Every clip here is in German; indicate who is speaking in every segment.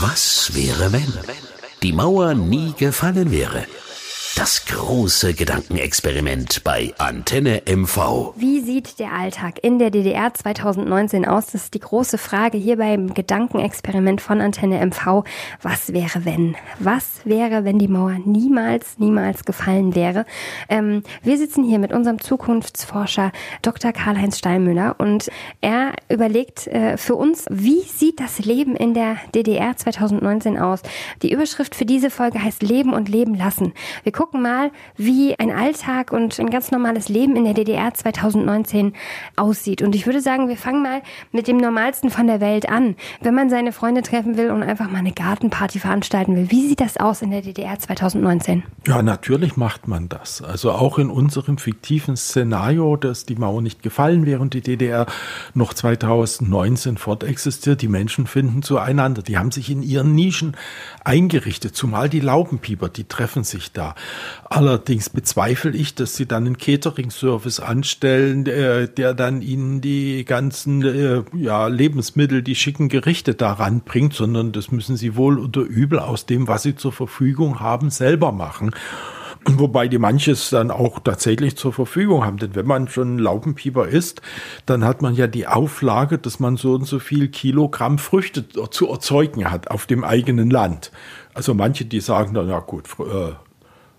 Speaker 1: Was wäre, wenn die Mauer nie gefallen wäre? Das große Gedankenexperiment bei Antenne MV.
Speaker 2: Wie sieht der Alltag in der DDR 2019 aus? Das ist die große Frage hier beim Gedankenexperiment von Antenne MV. Was wäre, wenn? Was wäre, wenn die Mauer niemals, niemals gefallen wäre? Ähm, wir sitzen hier mit unserem Zukunftsforscher Dr. Karl-Heinz Steinmüller und er überlegt äh, für uns, wie sieht das Leben in der DDR 2019 aus? Die Überschrift für diese Folge heißt Leben und Leben lassen. Wir gucken gucken mal, wie ein Alltag und ein ganz normales Leben in der DDR 2019 aussieht. Und ich würde sagen, wir fangen mal mit dem Normalsten von der Welt an. Wenn man seine Freunde treffen will und einfach mal eine Gartenparty veranstalten will, wie sieht das aus in der DDR 2019?
Speaker 3: Ja, natürlich macht man das. Also auch in unserem fiktiven Szenario, dass die Mauer nicht gefallen wäre und die DDR noch 2019 fortexistiert. Die Menschen finden zueinander. Die haben sich in ihren Nischen eingerichtet, zumal die Laubenpieper, die treffen sich da. Allerdings bezweifle ich, dass sie dann einen Catering-Service anstellen, der, der, dann ihnen die ganzen äh, ja, Lebensmittel, die schicken Gerichte daran bringt, sondern das müssen sie wohl oder übel aus dem, was sie zur Verfügung haben, selber machen. Wobei die manches dann auch tatsächlich zur Verfügung haben. Denn wenn man schon Laubenpieper isst, dann hat man ja die Auflage, dass man so und so viel Kilogramm Früchte zu erzeugen hat auf dem eigenen Land. Also manche, die sagen dann, ja gut, äh,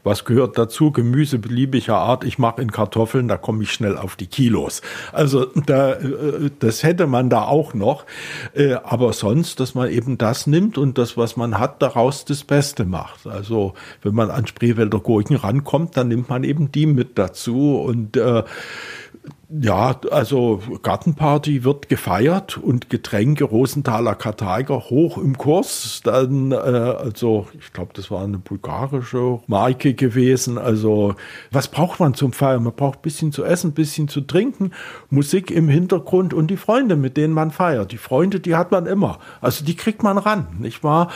Speaker 3: was gehört dazu? Gemüse beliebiger Art. Ich mache in Kartoffeln, da komme ich schnell auf die Kilos. Also da, äh, das hätte man da auch noch. Äh, aber sonst, dass man eben das nimmt und das, was man hat, daraus das Beste macht. Also wenn man an Spreewälder Gurken rankommt, dann nimmt man eben die mit dazu und äh, ja, also Gartenparty wird gefeiert und Getränke Rosenthaler Karthager hoch im Kurs. Dann, äh, also ich glaube, das war eine bulgarische Marke gewesen. Also was braucht man zum Feiern? Man braucht ein bisschen zu essen, ein bisschen zu trinken, Musik im Hintergrund und die Freunde, mit denen man feiert. Die Freunde, die hat man immer. Also die kriegt man ran, nicht wahr?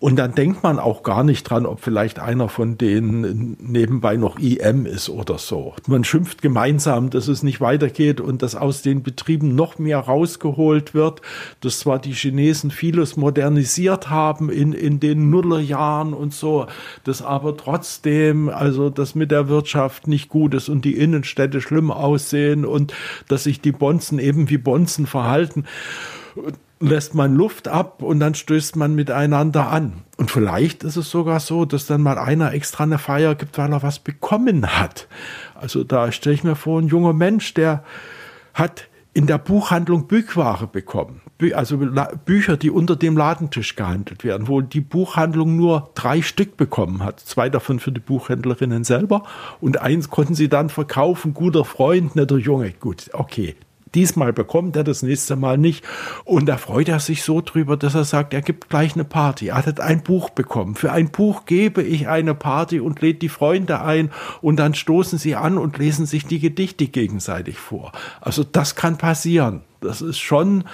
Speaker 3: Und dann denkt man auch gar nicht dran, ob vielleicht einer von denen nebenbei noch IM ist oder so. Man schimpft gemeinsam, dass es nicht weitergeht und dass aus den Betrieben noch mehr rausgeholt wird, dass zwar die Chinesen vieles modernisiert haben in, in den Nullerjahren und so, dass aber trotzdem, also das mit der Wirtschaft nicht gut ist und die Innenstädte schlimm aussehen und dass sich die Bonzen eben wie Bonzen verhalten lässt man Luft ab und dann stößt man miteinander an. Und vielleicht ist es sogar so, dass dann mal einer extra eine Feier gibt, weil er was bekommen hat. Also da stelle ich mir vor, ein junger Mensch, der hat in der Buchhandlung Bückware bekommen. Also Bücher, die unter dem Ladentisch gehandelt werden, wo die Buchhandlung nur drei Stück bekommen hat. Zwei davon für die Buchhändlerinnen selber und eins konnten sie dann verkaufen. Guter Freund, netter Junge. Gut, okay, Diesmal bekommt er das nächste Mal nicht. Und da freut er sich so drüber, dass er sagt, er gibt gleich eine Party. Er hat ein Buch bekommen. Für ein Buch gebe ich eine Party und lädt die Freunde ein und dann stoßen sie an und lesen sich die Gedichte gegenseitig vor. Also das kann passieren. Das ist schon,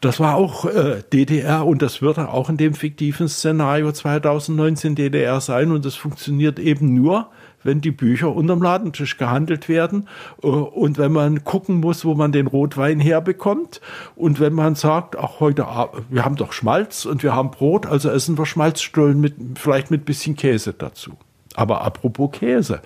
Speaker 3: das war auch äh, DDR und das wird auch in dem fiktiven Szenario 2019 DDR sein und das funktioniert eben nur, wenn die Bücher unterm Ladentisch gehandelt werden äh, und wenn man gucken muss, wo man den Rotwein herbekommt und wenn man sagt, ach heute, wir haben doch Schmalz und wir haben Brot, also essen wir Schmalzstullen mit vielleicht mit bisschen Käse dazu. Aber apropos Käse,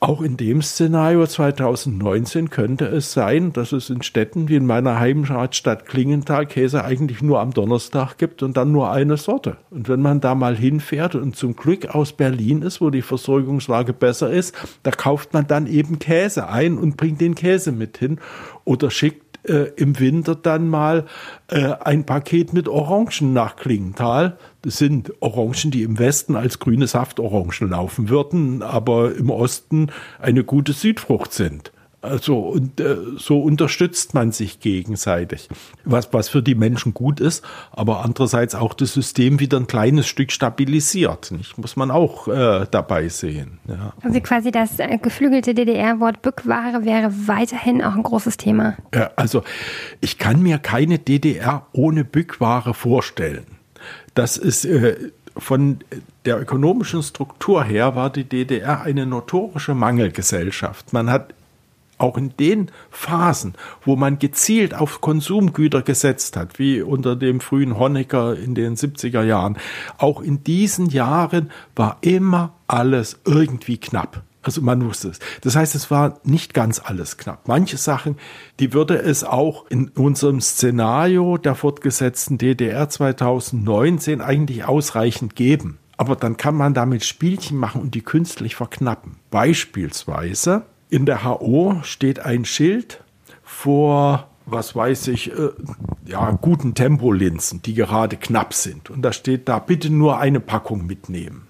Speaker 3: auch in dem Szenario 2019 könnte es sein, dass es in Städten wie in meiner Heimatstadt Klingenthal Käse eigentlich nur am Donnerstag gibt und dann nur eine Sorte. Und wenn man da mal hinfährt und zum Glück aus Berlin ist, wo die Versorgungslage besser ist, da kauft man dann eben Käse ein und bringt den Käse mit hin oder schickt äh, im Winter dann mal äh, ein Paket mit Orangen nach Klingenthal. Das sind Orangen, die im Westen als grüne Saftorangen laufen würden, aber im Osten eine gute Südfrucht sind. Also und äh, so unterstützt man sich gegenseitig, was was für die Menschen gut ist, aber andererseits auch das System wieder ein kleines Stück stabilisiert. Nicht? Muss man auch äh, dabei sehen. Ja.
Speaker 2: Also quasi das äh, geflügelte DDR-Wort Bückware wäre weiterhin auch ein großes Thema.
Speaker 3: Ja, also ich kann mir keine DDR ohne Bückware vorstellen. Das ist äh, von der ökonomischen Struktur her war die DDR eine notorische Mangelgesellschaft. Man hat auch in den Phasen, wo man gezielt auf Konsumgüter gesetzt hat, wie unter dem frühen Honecker in den 70er Jahren, auch in diesen Jahren war immer alles irgendwie knapp. Also man wusste es. Das heißt, es war nicht ganz alles knapp. Manche Sachen, die würde es auch in unserem Szenario der fortgesetzten DDR 2019 eigentlich ausreichend geben. Aber dann kann man damit Spielchen machen und die künstlich verknappen. Beispielsweise in der HO steht ein Schild vor, was weiß ich, äh, ja, guten Tempolinsen, die gerade knapp sind. Und da steht da, bitte nur eine Packung mitnehmen.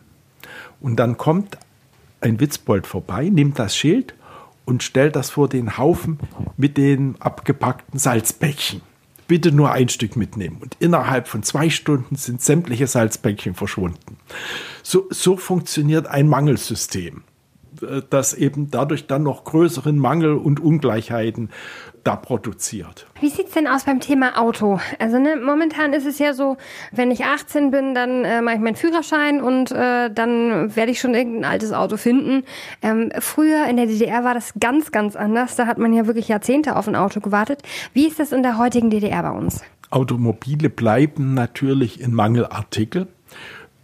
Speaker 3: Und dann kommt ein Witzbold vorbei, nimmt das Schild und stellt das vor den Haufen mit den abgepackten Salzbäckchen bitte nur ein Stück mitnehmen. Und innerhalb von zwei Stunden sind sämtliche Salzbäckchen verschwunden. So, so funktioniert ein Mangelsystem, das eben dadurch dann noch größeren Mangel und Ungleichheiten da produziert.
Speaker 2: Wie sieht es denn aus beim Thema Auto? Also ne, momentan ist es ja so, wenn ich 18 bin, dann äh, mache ich meinen Führerschein und äh, dann werde ich schon irgendein altes Auto finden. Ähm, früher in der DDR war das ganz, ganz anders. Da hat man ja wirklich Jahrzehnte auf ein Auto gewartet. Wie ist das in der heutigen DDR bei uns?
Speaker 3: Automobile bleiben natürlich in Mangelartikel.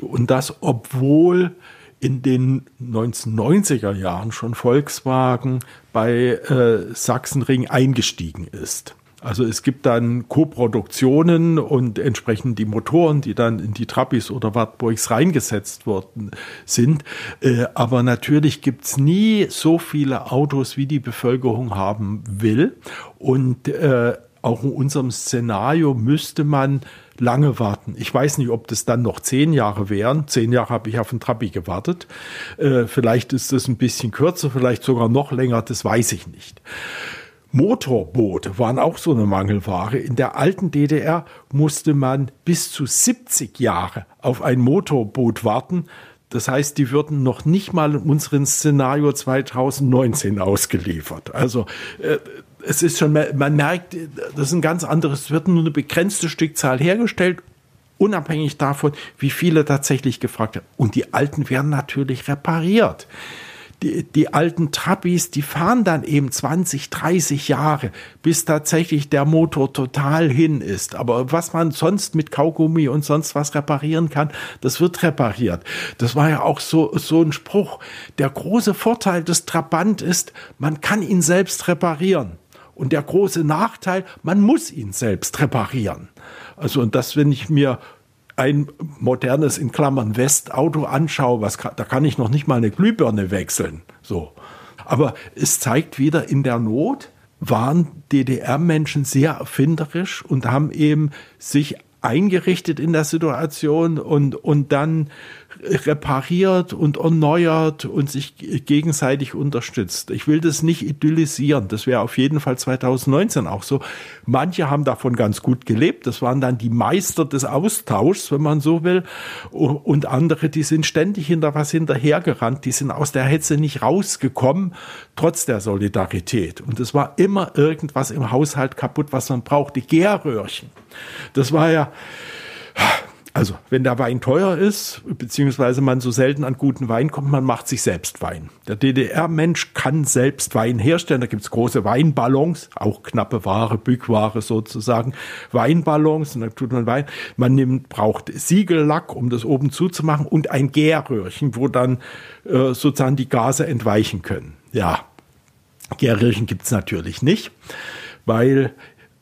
Speaker 3: Und das, obwohl in den 1990er Jahren schon Volkswagen bei äh, Sachsenring eingestiegen ist. Also es gibt dann Koproduktionen und entsprechend die Motoren, die dann in die Trabis oder Wartburgs reingesetzt worden sind. Äh, aber natürlich gibt's nie so viele Autos, wie die Bevölkerung haben will. Und äh, auch in unserem Szenario müsste man lange warten. Ich weiß nicht, ob das dann noch zehn Jahre wären. Zehn Jahre habe ich auf den Trabi gewartet. Äh, vielleicht ist das ein bisschen kürzer, vielleicht sogar noch länger, das weiß ich nicht. Motorboote waren auch so eine Mangelware. In der alten DDR musste man bis zu 70 Jahre auf ein Motorboot warten. Das heißt, die würden noch nicht mal in unserem Szenario 2019 ausgeliefert. Also äh, es ist schon, man merkt, das ist ein ganz anderes, es wird nur eine begrenzte Stückzahl hergestellt, unabhängig davon, wie viele tatsächlich gefragt werden. Und die alten werden natürlich repariert die, die alten Trabis, die fahren dann eben 20, 30 Jahre, bis tatsächlich der Motor total hin ist. Aber was man sonst mit Kaugummi und sonst was reparieren kann, das wird repariert. Das war ja auch so, so ein Spruch. Der große Vorteil des Trabant ist, man kann ihn selbst reparieren. Und der große Nachteil, man muss ihn selbst reparieren. Also, und das, wenn ich mir ein modernes in Klammern Westauto anschaue, was da kann ich noch nicht mal eine Glühbirne wechseln. So. Aber es zeigt wieder in der Not waren DDR-Menschen sehr erfinderisch und haben eben sich eingerichtet in der Situation und, und dann repariert und erneuert und sich gegenseitig unterstützt. Ich will das nicht idyllisieren. Das wäre auf jeden Fall 2019 auch so. Manche haben davon ganz gut gelebt. Das waren dann die Meister des Austauschs, wenn man so will. Und andere, die sind ständig hinter was hinterhergerannt. Die sind aus der Hetze nicht rausgekommen, trotz der Solidarität. Und es war immer irgendwas im Haushalt kaputt, was man brauchte. Gärröhrchen. Das war ja, also, wenn der Wein teuer ist, beziehungsweise man so selten an guten Wein kommt, man macht sich selbst Wein. Der DDR-Mensch kann selbst Wein herstellen. Da gibt's große Weinballons, auch knappe Ware, Bückware sozusagen. Weinballons, und dann tut man Wein. Man nimmt, braucht Siegellack, um das oben zuzumachen, und ein Gärröhrchen, wo dann äh, sozusagen die Gase entweichen können. Ja, Gärröhrchen gibt's natürlich nicht, weil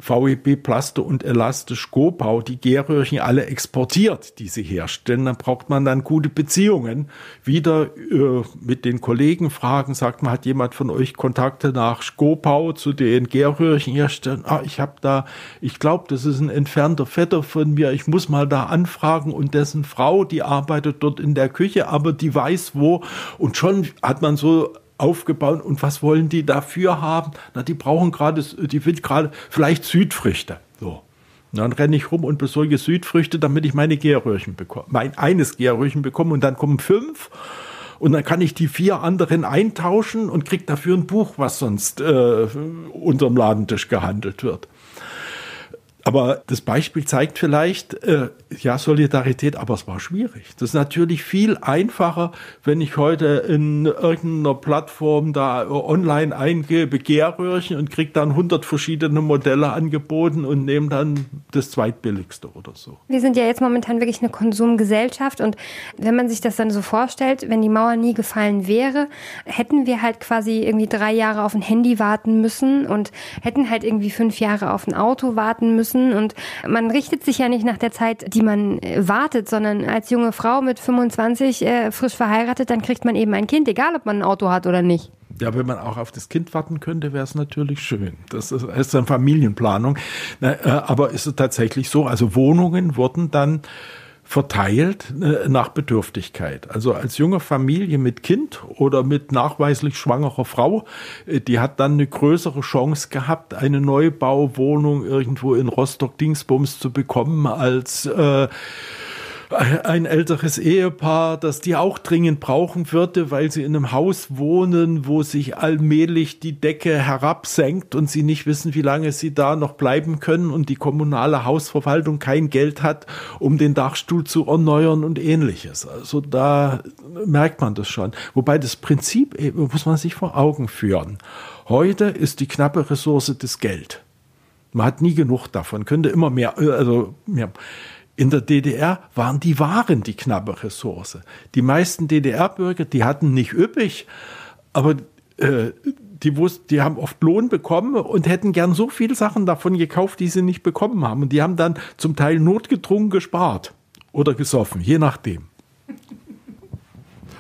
Speaker 3: VEB Plaste und Elastisch Gopau die Gärröhrchen alle exportiert, die sie herstellen. Dann braucht man dann gute Beziehungen. Wieder äh, mit den Kollegen fragen, sagt man, hat jemand von euch Kontakte nach Skopau zu den Gärröhrchen herstellen? Ah, ich habe da, ich glaube, das ist ein entfernter Vetter von mir. Ich muss mal da anfragen und dessen Frau, die arbeitet dort in der Küche, aber die weiß wo. Und schon hat man so aufgebaut und was wollen die dafür haben? Na, die brauchen gerade, die will gerade vielleicht Südfrüchte. So. Und dann renne ich rum und besorge Südfrüchte, damit ich meine Gärröhrchen bekomme, mein eines Gärröhrchen bekomme und dann kommen fünf und dann kann ich die vier anderen eintauschen und krieg dafür ein Buch, was sonst äh, unterm Ladentisch gehandelt wird. Aber das Beispiel zeigt vielleicht, äh, ja, Solidarität, aber es war schwierig. Das ist natürlich viel einfacher, wenn ich heute in irgendeiner Plattform da online eingebe, Gärröhrchen und kriege dann 100 verschiedene Modelle angeboten und nehme dann das zweitbilligste oder so.
Speaker 2: Wir sind ja jetzt momentan wirklich eine Konsumgesellschaft und wenn man sich das dann so vorstellt, wenn die Mauer nie gefallen wäre, hätten wir halt quasi irgendwie drei Jahre auf ein Handy warten müssen und hätten halt irgendwie fünf Jahre auf ein Auto warten müssen müssen. Und man richtet sich ja nicht nach der Zeit, die man äh, wartet, sondern als junge Frau mit 25 äh, frisch verheiratet, dann kriegt man eben ein Kind, egal ob man ein Auto hat oder nicht.
Speaker 3: Ja, wenn man auch auf das Kind warten könnte, wäre es natürlich schön. Das ist, ist eine Familienplanung. Äh, aber ist es tatsächlich so? Also Wohnungen wurden dann verteilt äh, nach Bedürftigkeit. Also als junge Familie mit Kind oder mit nachweislich schwangerer Frau, äh, die hat dann eine größere Chance gehabt, eine Neubauwohnung irgendwo in Rostock-Dingsbums zu bekommen, als äh, ein älteres Ehepaar, das die auch dringend brauchen würde, weil sie in einem Haus wohnen, wo sich allmählich die Decke herabsenkt und sie nicht wissen, wie lange sie da noch bleiben können und die kommunale Hausverwaltung kein Geld hat, um den Dachstuhl zu erneuern und ähnliches. Also da merkt man das schon. Wobei das Prinzip muss man sich vor Augen führen. Heute ist die knappe Ressource das Geld. Man hat nie genug davon, könnte immer mehr, also mehr. In der DDR waren die Waren die knappe Ressource. Die meisten DDR-Bürger, die hatten nicht üppig, aber äh, die, wussten, die haben oft Lohn bekommen und hätten gern so viele Sachen davon gekauft, die sie nicht bekommen haben. Und die haben dann zum Teil notgedrungen gespart oder gesoffen, je nachdem.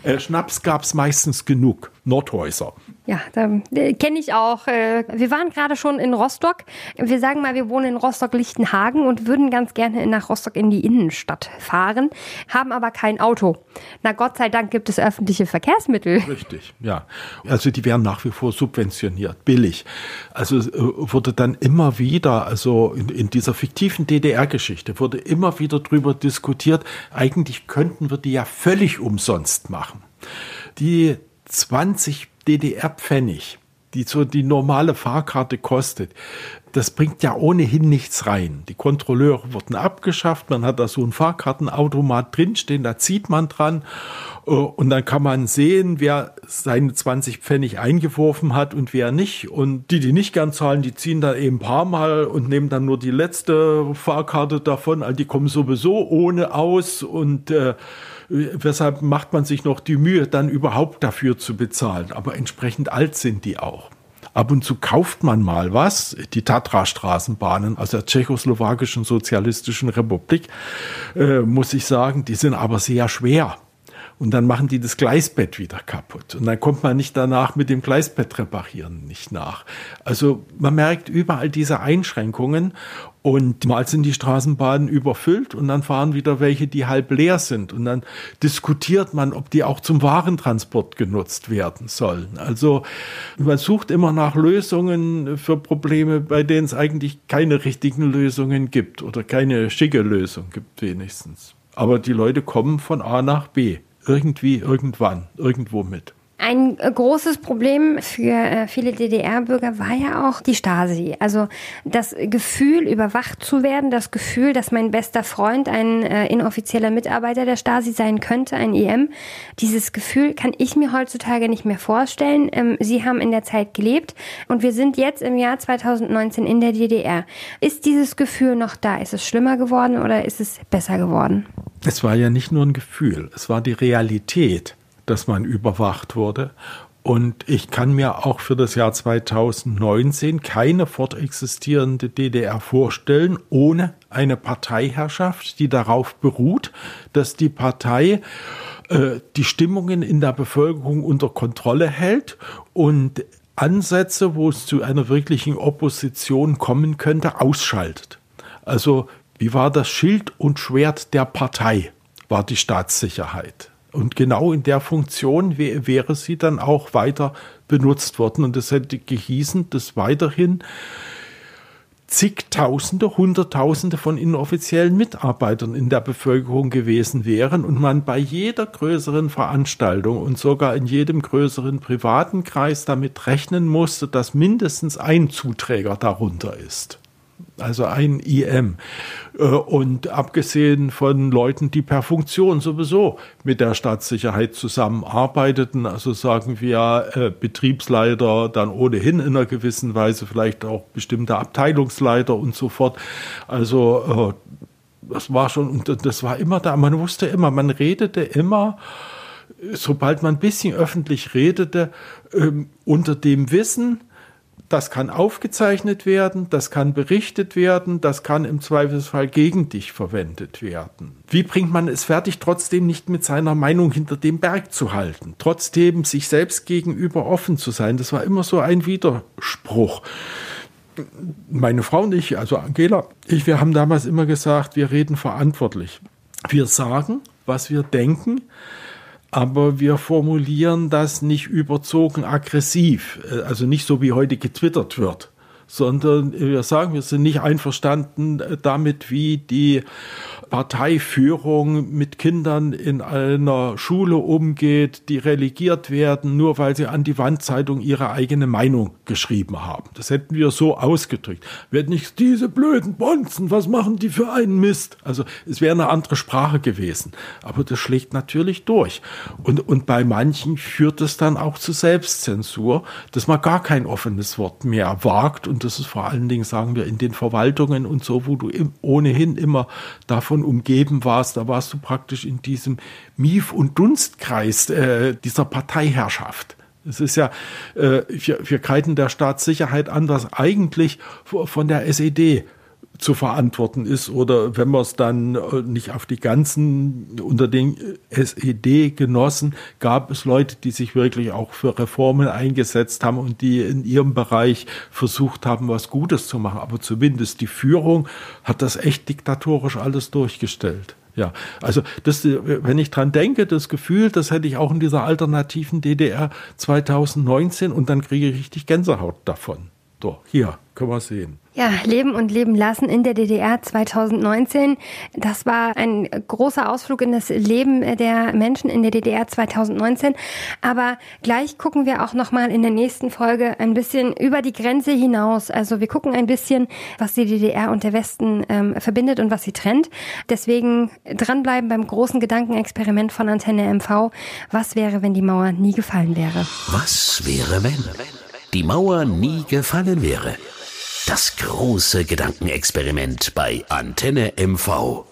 Speaker 3: Äh, Schnaps gab es meistens genug, Nordhäuser.
Speaker 2: Ja, da äh, kenne ich auch. Äh, wir waren gerade schon in Rostock. Wir sagen mal, wir wohnen in Rostock-Lichtenhagen und würden ganz gerne nach Rostock in die Innenstadt fahren, haben aber kein Auto. Na Gott sei Dank gibt es öffentliche Verkehrsmittel.
Speaker 3: Richtig, ja. Also die werden nach wie vor subventioniert, billig. Also äh, wurde dann immer wieder, also in, in dieser fiktiven DDR-Geschichte wurde immer wieder drüber diskutiert, eigentlich könnten wir die ja völlig umsonst machen. Die 20 DDR-Pfennig, die so die normale Fahrkarte kostet, das bringt ja ohnehin nichts rein. Die Kontrolleure wurden abgeschafft, man hat da so einen Fahrkartenautomat drinstehen, da zieht man dran äh, und dann kann man sehen, wer seine 20 Pfennig eingeworfen hat und wer nicht. Und die, die nicht gern zahlen, die ziehen dann eben ein paar Mal und nehmen dann nur die letzte Fahrkarte davon. Also die kommen sowieso ohne aus und äh, weshalb macht man sich noch die Mühe, dann überhaupt dafür zu bezahlen. Aber entsprechend alt sind die auch. Ab und zu kauft man mal was, die Tatra-Straßenbahnen aus der tschechoslowakischen sozialistischen Republik, äh, muss ich sagen, die sind aber sehr schwer. Und dann machen die das Gleisbett wieder kaputt. Und dann kommt man nicht danach mit dem Gleisbett reparieren nicht nach. Also man merkt überall diese Einschränkungen. Und mal sind die Straßenbahnen überfüllt und dann fahren wieder welche, die halb leer sind. Und dann diskutiert man, ob die auch zum Warentransport genutzt werden sollen. Also man sucht immer nach Lösungen für Probleme, bei denen es eigentlich keine richtigen Lösungen gibt oder keine schicke Lösung gibt wenigstens. Aber die Leute kommen von A nach B irgendwie, irgendwann, irgendwo mit.
Speaker 2: Ein äh, großes Problem für äh, viele DDR-Bürger war ja auch die Stasi. Also das Gefühl, überwacht zu werden, das Gefühl, dass mein bester Freund ein äh, inoffizieller Mitarbeiter der Stasi sein könnte, ein EM. Dieses Gefühl kann ich mir heutzutage nicht mehr vorstellen. Ähm, Sie haben in der Zeit gelebt und wir sind jetzt im Jahr 2019 in der DDR. Ist dieses Gefühl noch da? Ist es schlimmer geworden oder ist es besser geworden?
Speaker 3: Es war ja nicht nur ein Gefühl, es war die Realität dass man überwacht wurde. Und ich kann mir auch für das Jahr 2019 keine fortexistierende DDR vorstellen, ohne eine Parteiherrschaft, die darauf beruht, dass die Partei äh, die Stimmungen in der Bevölkerung unter Kontrolle hält und Ansätze, wo es zu einer wirklichen Opposition kommen könnte, ausschaltet. Also wie war das Schild und Schwert der Partei? War die Staatssicherheit. Und genau in der Funktion wäre sie dann auch weiter benutzt worden. Und das hätte gehießen, dass weiterhin zigtausende, hunderttausende von inoffiziellen Mitarbeitern in der Bevölkerung gewesen wären und man bei jeder größeren Veranstaltung und sogar in jedem größeren privaten Kreis damit rechnen musste, dass mindestens ein Zuträger darunter ist. Also ein IM. Äh, und abgesehen von Leuten, die per Funktion sowieso mit der Staatssicherheit zusammenarbeiteten, also sagen wir äh, Betriebsleiter, dann ohnehin in einer gewissen Weise vielleicht auch bestimmte Abteilungsleiter und so fort. Also äh, das war schon, das war immer da, man wusste immer, man redete immer, sobald man ein bisschen öffentlich redete, ähm, unter dem Wissen, das kann aufgezeichnet werden, das kann berichtet werden, das kann im Zweifelsfall gegen dich verwendet werden. Wie bringt man es fertig, trotzdem nicht mit seiner Meinung hinter dem Berg zu halten, trotzdem sich selbst gegenüber offen zu sein? Das war immer so ein Widerspruch. Meine Frau und ich, also Angela, ich, wir haben damals immer gesagt, wir reden verantwortlich. Wir sagen, was wir denken, aber wir formulieren das nicht überzogen aggressiv, äh, also nicht so wie heute getwittert wird, sondern wir sagen, wir sind nicht einverstanden damit, wie die Parteiführung mit Kindern in einer Schule umgeht, die religiert werden, nur weil sie an die Wandzeitung ihre eigene Meinung geschrieben haben. Das hätten wir so ausgedrückt. Wir hätten nicht diese blöden Bonzen, was machen die für einen Mist? Also es wäre eine andere Sprache gewesen. Aber das schlägt natürlich durch. Und, und bei manchen führt es dann auch zu Selbstzensur, dass man gar kein offenes Wort mehr wagt. Und das ist vor allen Dingen, sagen wir, in den Verwaltungen und so, wo du ohnehin immer davon umgeben warst, da warst du praktisch in diesem Mief- und Dunstkreis äh, dieser Parteiherrschaft. Es ist ja, äh, wir, wir kreiden der Staatssicherheit an, was eigentlich von der SED zu verantworten ist oder wenn man es dann äh, nicht auf die ganzen unter den SED-Genossen gab es Leute, die sich wirklich auch für Reformen eingesetzt haben und die in ihrem Bereich versucht haben, was Gutes zu machen. Aber zumindest die Führung hat das echt diktatorisch alles durchgestellt. Ja, also das, wenn ich dran denke, das Gefühl, das hätte ich auch in dieser alternativen DDR 2019 und dann kriege ich richtig Gänsehaut davon. So, hier können wir sehen.
Speaker 2: Ja, Leben und Leben lassen in der DDR 2019. Das war ein großer Ausflug in das Leben der Menschen in der DDR 2019. Aber gleich gucken wir auch nochmal in der nächsten Folge ein bisschen über die Grenze hinaus. Also wir gucken ein bisschen, was die DDR und der Westen ähm, verbindet und was sie trennt. Deswegen dranbleiben beim großen Gedankenexperiment von Antenne MV. Was wäre, wenn die Mauer nie gefallen wäre?
Speaker 1: Was wäre, wenn die Mauer nie gefallen wäre? Das große Gedankenexperiment bei Antenne MV.